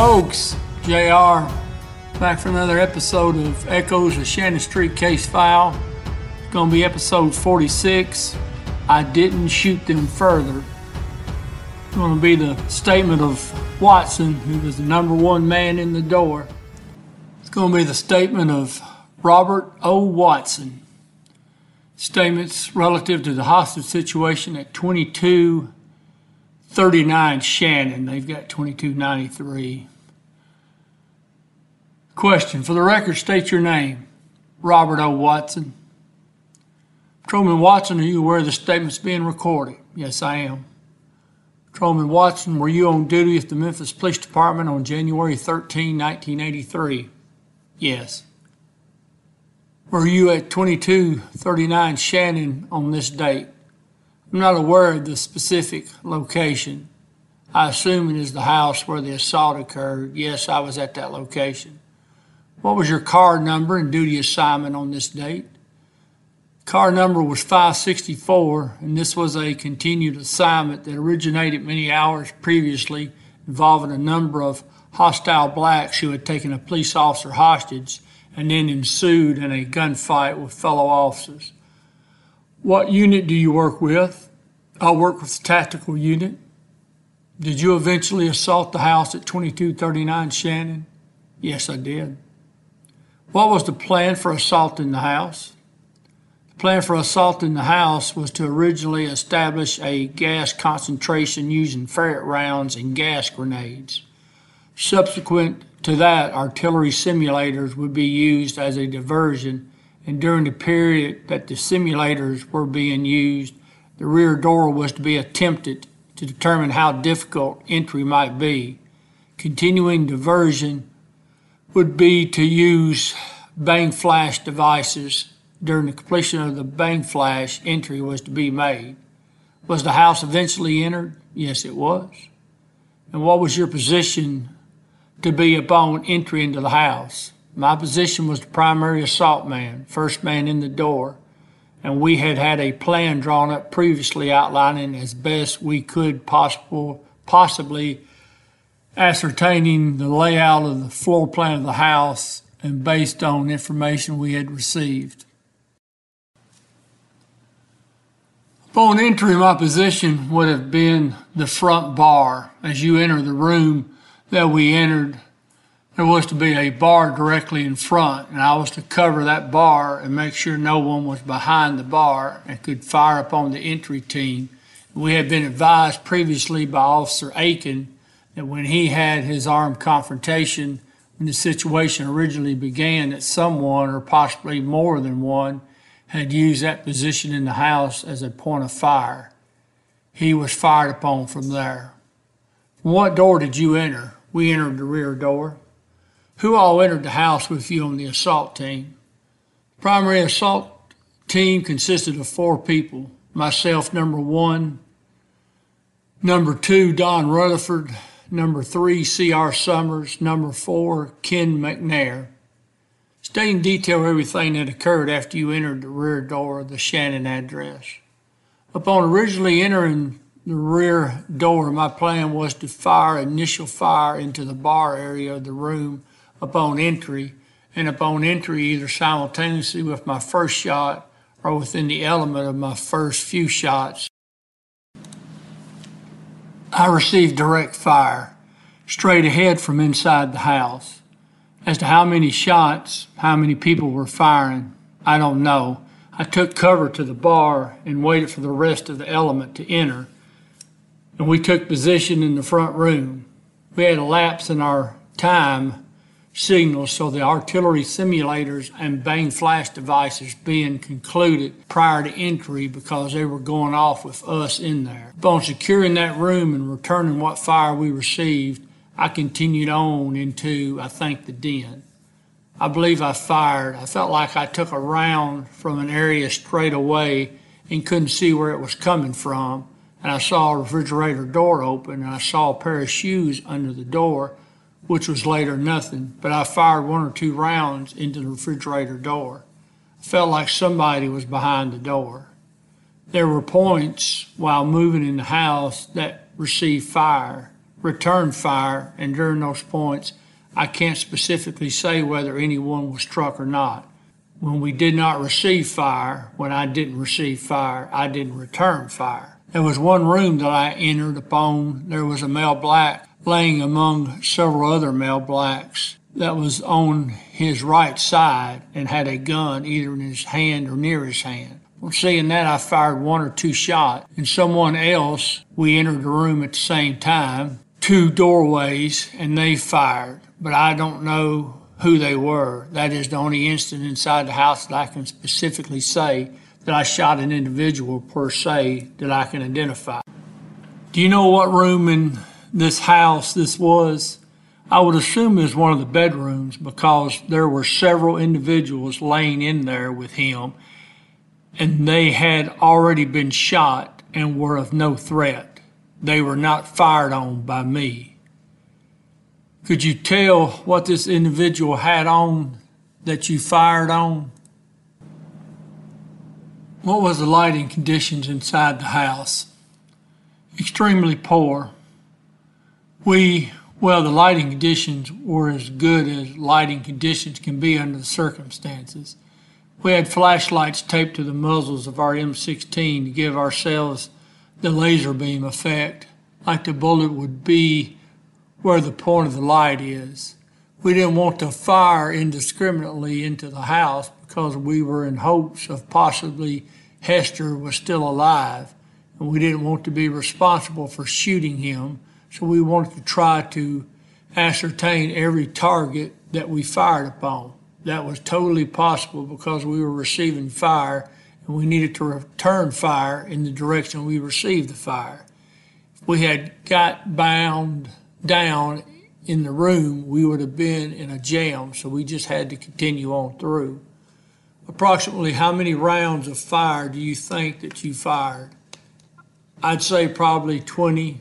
folks, JR, back for another episode of Echoes of Shannon Street Case File. It's going to be episode 46. I didn't shoot them further. It's going to be the statement of Watson, who was the number one man in the door. It's going to be the statement of Robert O. Watson. Statements relative to the hostage situation at 22 39 Shannon. They've got 2293. Question For the record, state your name. Robert O. Watson. Patrolman Watson, are you aware the statement's being recorded? Yes, I am. Patrolman Watson, were you on duty at the Memphis Police Department on January 13, 1983? Yes. Were you at 2239 Shannon on this date? I'm not aware of the specific location. I assume it is the house where the assault occurred. Yes, I was at that location. What was your car number and duty assignment on this date? Car number was 564, and this was a continued assignment that originated many hours previously involving a number of hostile blacks who had taken a police officer hostage and then ensued in a gunfight with fellow officers. What unit do you work with? I work with the tactical unit. Did you eventually assault the house at 2239 Shannon? Yes, I did. What was the plan for assaulting the house? The plan for assaulting the house was to originally establish a gas concentration using ferret rounds and gas grenades. Subsequent to that, artillery simulators would be used as a diversion and during the period that the simulators were being used, the rear door was to be attempted to determine how difficult entry might be. Continuing diversion would be to use bang flash devices. During the completion of the bang flash, entry was to be made. Was the house eventually entered? Yes, it was. And what was your position to be upon entry into the house? My position was the primary assault man, first man in the door, and we had had a plan drawn up previously outlining as best we could possible, possibly ascertaining the layout of the floor plan of the house and based on information we had received. Upon entry, my position would have been the front bar. As you enter the room that we entered, there was to be a bar directly in front, and I was to cover that bar and make sure no one was behind the bar and could fire upon the entry team. We had been advised previously by Officer Aiken that when he had his armed confrontation, when the situation originally began, that someone, or possibly more than one, had used that position in the house as a point of fire. He was fired upon from there. From what door did you enter? We entered the rear door who all entered the house with you on the assault team. Primary assault team consisted of four people myself, number one, number two, Don Rutherford, number three, C.R. Summers, number four, Ken McNair. Stay in detail everything that occurred after you entered the rear door of the Shannon address. Upon originally entering the rear door, my plan was to fire initial fire into the bar area of the room upon entry, and upon entry either simultaneously with my first shot or within the element of my first few shots. I received direct fire straight ahead from inside the house. As to how many shots, how many people were firing, I don't know. I took cover to the bar and waited for the rest of the element to enter, and we took position in the front room. We had a lapse in our time signals, so the artillery simulators and bang flash devices being concluded prior to entry because they were going off with us in there. Upon securing that room and returning what fire we received, I continued on into, I think, the den. I believe I fired. I felt like I took a round from an area straight away and couldn't see where it was coming from. And I saw a refrigerator door open and I saw a pair of shoes under the door which was later nothing, but I fired one or two rounds into the refrigerator door. I felt like somebody was behind the door. There were points while moving in the house that received fire, returned fire, and during those points, I can't specifically say whether anyone was struck or not. When we did not receive fire, when I didn't receive fire, I didn't return fire. There was one room that I entered upon. There was a male black laying among several other male blacks that was on his right side and had a gun either in his hand or near his hand. On seeing that, I fired one or two shots, and someone else, we entered the room at the same time, two doorways, and they fired. But I don't know who they were. That is the only incident inside the house that I can specifically say that I shot an individual per se that I can identify. Do you know what room in this house this was? I would assume was one of the bedrooms because there were several individuals laying in there with him and they had already been shot and were of no threat. They were not fired on by me. Could you tell what this individual had on that you fired on? What was the lighting conditions inside the house? Extremely poor. We, well, the lighting conditions were as good as lighting conditions can be under the circumstances. We had flashlights taped to the muzzles of our M16 to give ourselves the laser beam effect, like the bullet would be where the point of the light is. We didn't want to fire indiscriminately into the house because we were in hopes of possibly Hester was still alive, and we didn't want to be responsible for shooting him, so we wanted to try to ascertain every target that we fired upon that was totally possible because we were receiving fire and we needed to return fire in the direction we received the fire. If we had got bound down in the room, we would have been in a jam, so we just had to continue on through. Approximately how many rounds of fire do you think that you fired? I'd say probably 20,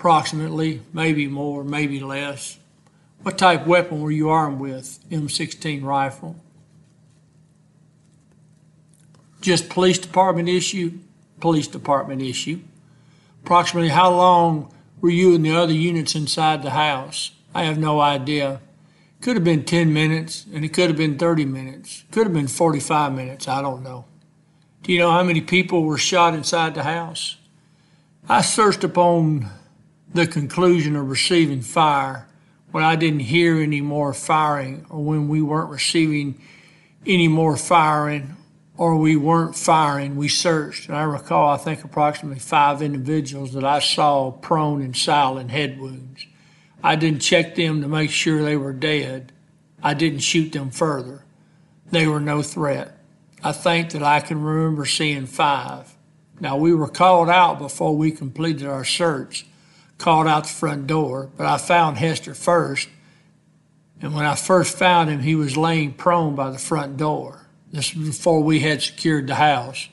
approximately, maybe more, maybe less. What type of weapon were you armed with? M16 rifle. Just police department issue? Police department issue. Approximately how long were you and the other units inside the house? I have no idea. Could have been 10 minutes and it could have been 30 minutes. Could have been 45 minutes. I don't know. Do you know how many people were shot inside the house? I searched upon the conclusion of receiving fire when I didn't hear any more firing or when we weren't receiving any more firing or we weren't firing, we searched. And I recall, I think, approximately five individuals that I saw prone and silent head wounds. I didn't check them to make sure they were dead. I didn't shoot them further. They were no threat. I think that I can remember seeing five. Now, we were called out before we completed our search called out the front door, but I found Hester first. And when I first found him, he was laying prone by the front door. This was before we had secured the house.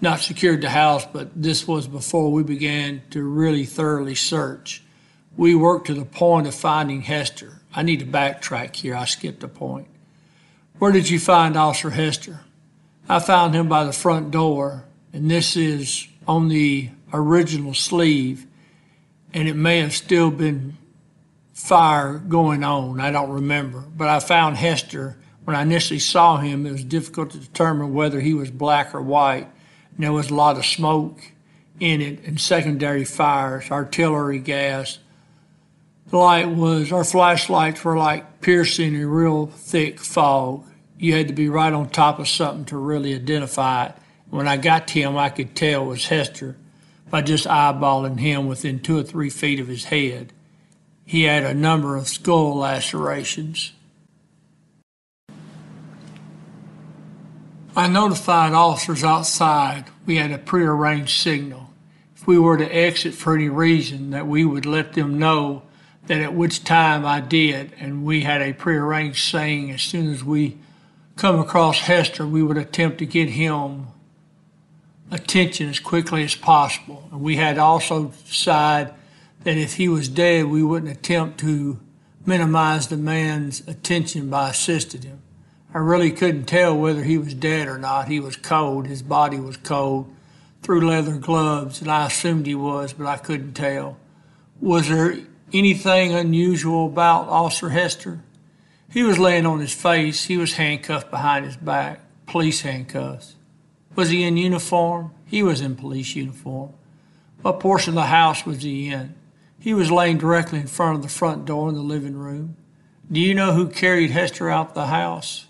Not secured the house, but this was before we began to really thoroughly search. We worked to the point of finding Hester. I need to backtrack here. I skipped a point. Where did you find Officer Hester? I found him by the front door, and this is on the original sleeve and it may have still been fire going on. I don't remember. But I found Hester. When I initially saw him, it was difficult to determine whether he was black or white. And there was a lot of smoke in it and secondary fires, artillery gas. The light was, our flashlights were like piercing a real thick fog. You had to be right on top of something to really identify it. When I got to him, I could tell it was Hester by just eyeballing him within two or three feet of his head. He had a number of skull lacerations. I notified officers outside we had a prearranged signal. If we were to exit for any reason, that we would let them know that at which time I did, and we had a prearranged saying as soon as we come across Hester, we would attempt to get him attention as quickly as possible. And we had also decided that if he was dead, we wouldn't attempt to minimize the man's attention by assisting him. I really couldn't tell whether he was dead or not. He was cold. His body was cold through leather gloves, and I assumed he was, but I couldn't tell. Was there anything unusual about Officer Hester? He was laying on his face. He was handcuffed behind his back, police handcuffs. Was he in uniform? He was in police uniform. What portion of the house was he in? He was laying directly in front of the front door in the living room. Do you know who carried Hester out of the house?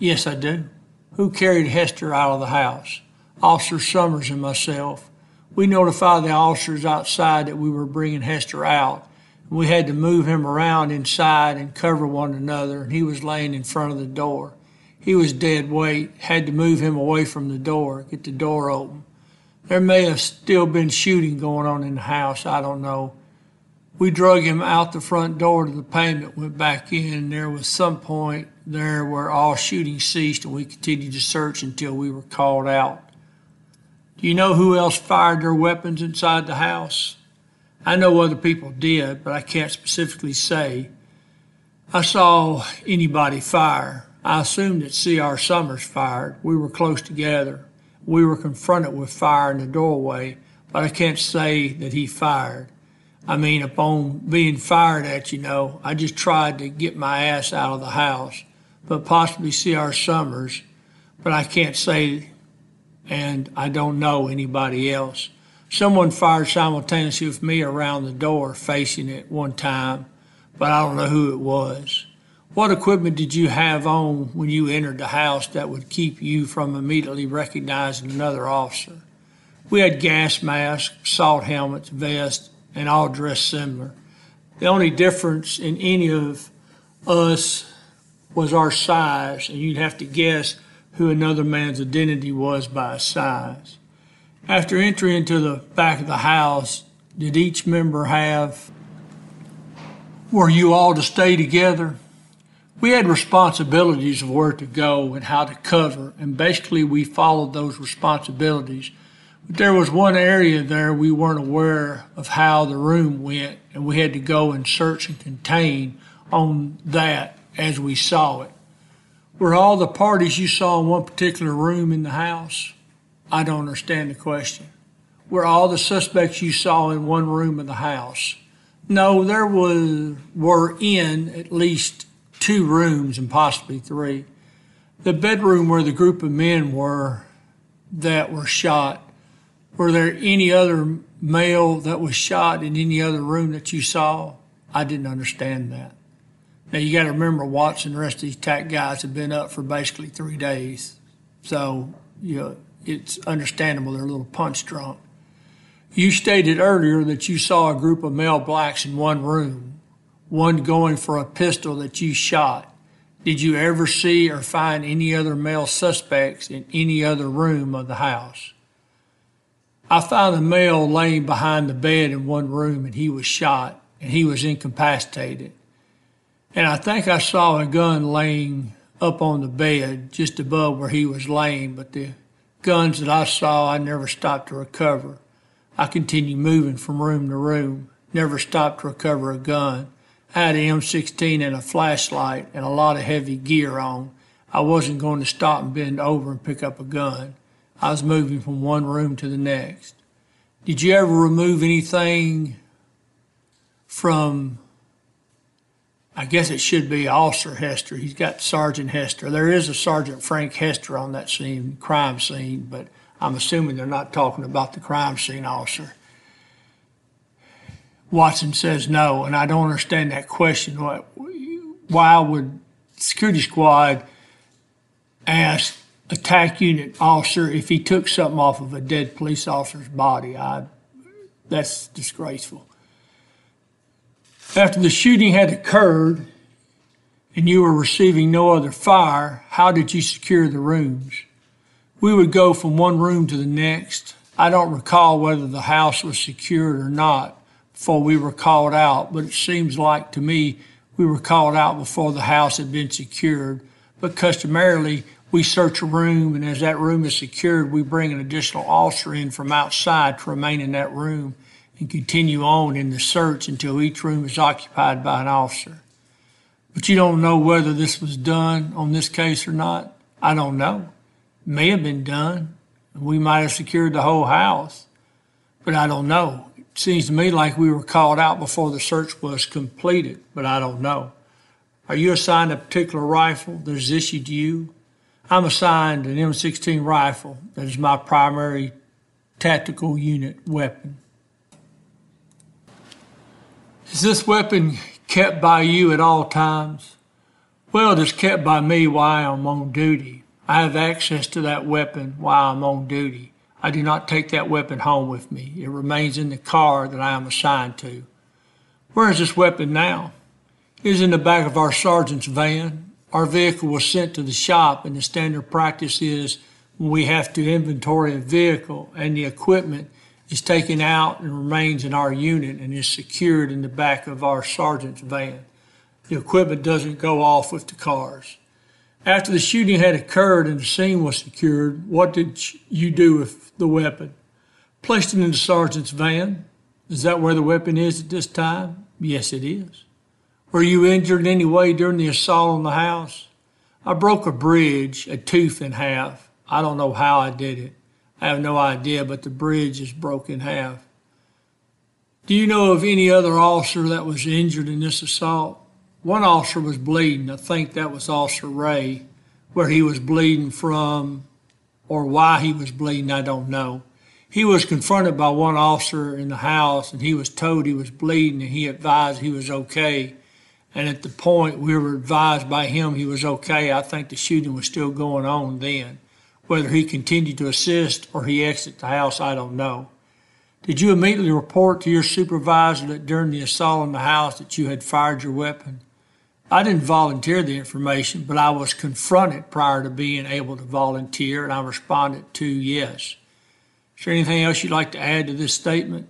Yes, I do. Who carried Hester out of the house? Officer Summers and myself. We notified the officers outside that we were bringing Hester out. We had to move him around inside and cover one another, and he was laying in front of the door. He was dead weight, had to move him away from the door, get the door open. There may have still been shooting going on in the house, I don't know. We drug him out the front door to the pavement, went back in, and there was some point there where all shooting ceased, and we continued to search until we were called out. Do you know who else fired their weapons inside the house? I know other people did, but I can't specifically say. I saw anybody fire. I assumed that C.R. Summers fired. We were close together. We were confronted with fire in the doorway, but I can't say that he fired. I mean, upon being fired at, you know, I just tried to get my ass out of the house, but possibly C.R. Summers, but I can't say, and I don't know anybody else. Someone fired simultaneously with me around the door facing it one time, but I don't know who it was. What equipment did you have on when you entered the house that would keep you from immediately recognizing another officer? We had gas masks, salt helmets, vests, and all dressed similar. The only difference in any of us was our size, and you'd have to guess who another man's identity was by size. After entering into the back of the house, did each member have, were you all to stay together? We had responsibilities of where to go and how to cover, and basically we followed those responsibilities. But there was one area there we weren't aware of how the room went, and we had to go and search and contain on that as we saw it. Were all the parties you saw in one particular room in the house? I don't understand the question. Were all the suspects you saw in one room of the house? No, there was were in at least two rooms and possibly three. The bedroom where the group of men were that were shot. Were there any other male that was shot in any other room that you saw? I didn't understand that. Now you got to remember Watson the rest of these TAC guys have been up for basically three days, so you know it's understandable they're a little punch drunk. You stated earlier that you saw a group of male blacks in one room, one going for a pistol that you shot. Did you ever see or find any other male suspects in any other room of the house? I found a male laying behind the bed in one room and he was shot and he was incapacitated. And I think I saw a gun laying up on the bed just above where he was laying, but the guns that I saw, I never stopped to recover. I continued moving from room to room, never stopped to recover a gun. I had an M16 and a flashlight and a lot of heavy gear on. I wasn't going to stop and bend over and pick up a gun. I was moving from one room to the next. Did you ever remove anything from I guess it should be Officer Hester. He's got Sergeant Hester. There is a Sergeant Frank Hester on that scene, crime scene, but I'm assuming they're not talking about the crime scene officer. Watson says no, and I don't understand that question. Why would security squad ask attack unit officer if he took something off of a dead police officer's body? I, that's disgraceful. After the shooting had occurred and you were receiving no other fire, how did you secure the rooms? We would go from one room to the next. I don't recall whether the house was secured or not before we were called out, but it seems like to me we were called out before the house had been secured. But customarily, we search a room, and as that room is secured, we bring an additional officer in from outside to remain in that room and continue on in the search until each room is occupied by an officer. But you don't know whether this was done on this case or not. I don't know. It may have been done. We might have secured the whole house, but I don't know. Seems to me like we were called out before the search was completed, but I don't know. Are you assigned a particular rifle that is issued to you? I'm assigned an M16 rifle that is my primary tactical unit weapon. Is this weapon kept by you at all times? Well, it is kept by me while I'm on duty. I have access to that weapon while I'm on duty. I do not take that weapon home with me. It remains in the car that I am assigned to. Where is this weapon now? It is in the back of our sergeant's van. Our vehicle was sent to the shop, and the standard practice is when we have to inventory a vehicle and the equipment is taken out and remains in our unit and is secured in the back of our sergeant's van. The equipment doesn't go off with the cars. After the shooting had occurred and the scene was secured, what did you do with the weapon? Placed it in the sergeant's van. Is that where the weapon is at this time? Yes, it is. Were you injured in any way during the assault on the house? I broke a bridge, a tooth in half. I don't know how I did it. I have no idea, but the bridge is broken in half. Do you know of any other officer that was injured in this assault? One officer was bleeding. I think that was Officer Ray. Where he was bleeding from or why he was bleeding, I don't know. He was confronted by one officer in the house and he was told he was bleeding and he advised he was okay. And at the point we were advised by him he was okay, I think the shooting was still going on then. Whether he continued to assist or he exited the house, I don't know. Did you immediately report to your supervisor that during the assault on the house that you had fired your weapon? I didn't volunteer the information, but I was confronted prior to being able to volunteer, and I responded to yes. Is there anything else you'd like to add to this statement?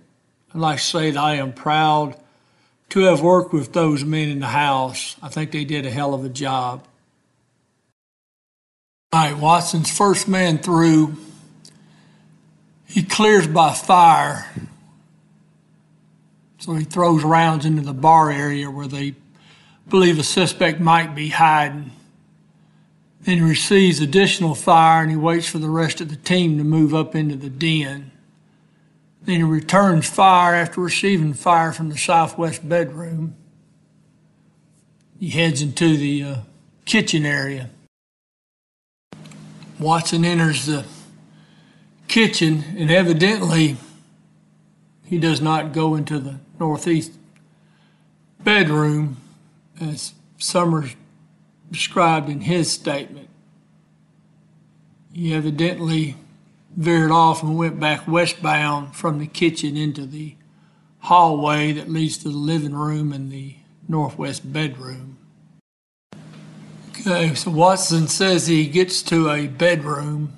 I'd like to say that I am proud to have worked with those men in the house. I think they did a hell of a job. All right, Watson's first man through. He clears by fire. So he throws rounds into the bar area where they believe a suspect might be hiding. Then he receives additional fire and he waits for the rest of the team to move up into the den. Then he returns fire after receiving fire from the southwest bedroom. He heads into the uh, kitchen area. Watson enters the kitchen, and evidently he does not go into the northeast bedroom as Summers described in his statement. He evidently veered off and went back westbound from the kitchen into the hallway that leads to the living room and the northwest bedroom. Okay, so Watson says he gets to a bedroom,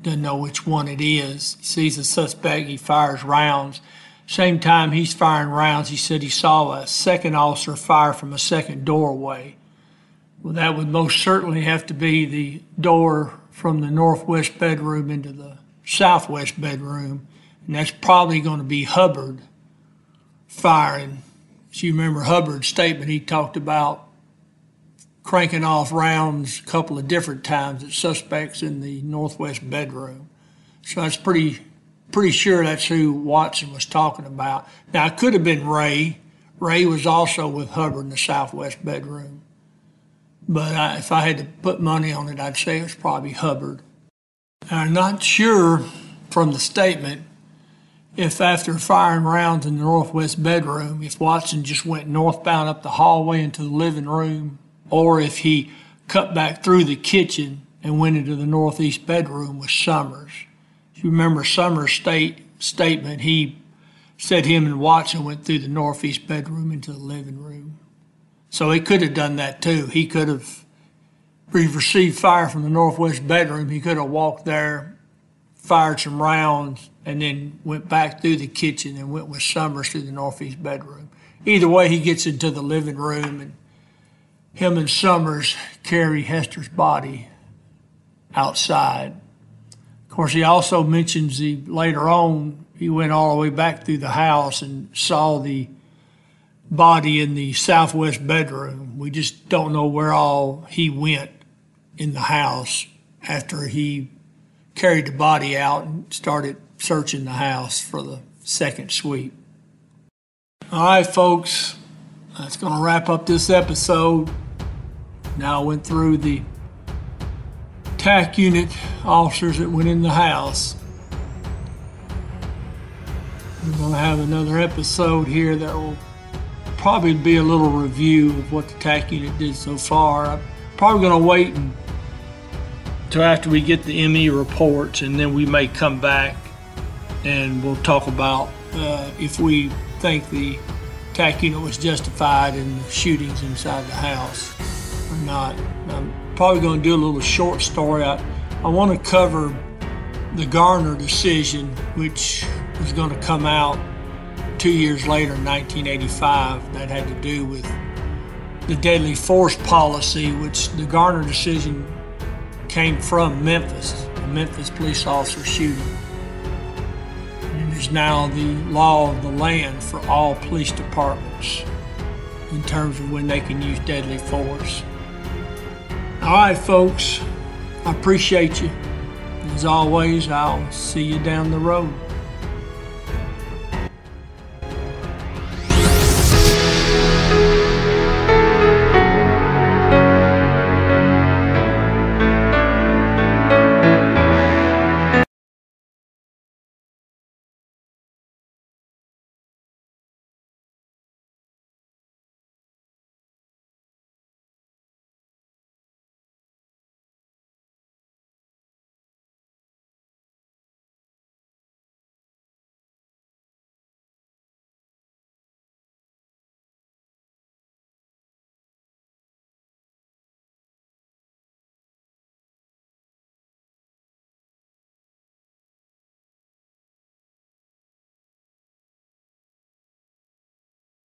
doesn't know which one it is. He sees a suspect, he fires rounds. Same time he's firing rounds, he said he saw a second officer fire from a second doorway. Well, that would most certainly have to be the door from the northwest bedroom into the southwest bedroom, and that's probably going to be Hubbard firing. As you remember Hubbard's statement, he talked about cranking off rounds a couple of different times at suspects in the northwest bedroom. So that's pretty pretty sure that's who Watson was talking about. Now it could have been Ray. Ray was also with Hubbard in the southwest bedroom. But I, if I had to put money on it, I'd say it was probably Hubbard. I'm not sure from the statement if after firing rounds in the northwest bedroom, if Watson just went northbound up the hallway into the living room or if he cut back through the kitchen and went into the northeast bedroom with Summers. If you remember Summers' state statement, he said him and Watson went through the northeast bedroom into the living room. So he could have done that too. He could have he received fire from the northwest bedroom. He could have walked there, fired some rounds, and then went back through the kitchen and went with Summers through the northeast bedroom. Either way, he gets into the living room and him and Summers carry Hester's body outside. Course, he also mentions he later on he went all the way back through the house and saw the body in the southwest bedroom. We just don't know where all he went in the house after he carried the body out and started searching the house for the second sweep. All right, folks, that's going to wrap up this episode. Now I went through the TAC unit officers that went in the house. We're going to have another episode here that will probably be a little review of what the TAC unit did so far. I'm probably going to wait until after we get the ME reports, and then we may come back and we'll talk about uh, if we think the TAC unit was justified in the shootings inside the house or not. I'm probably going to do a little short story. I, I want to cover the Garner decision, which was going to come out two years later in 1985. That had to do with the deadly force policy, which the Garner decision came from Memphis, a Memphis police officer shooting. And is now the law of the land for all police departments in terms of when they can use deadly force. All right, folks, I appreciate you. As always, I'll see you down the road.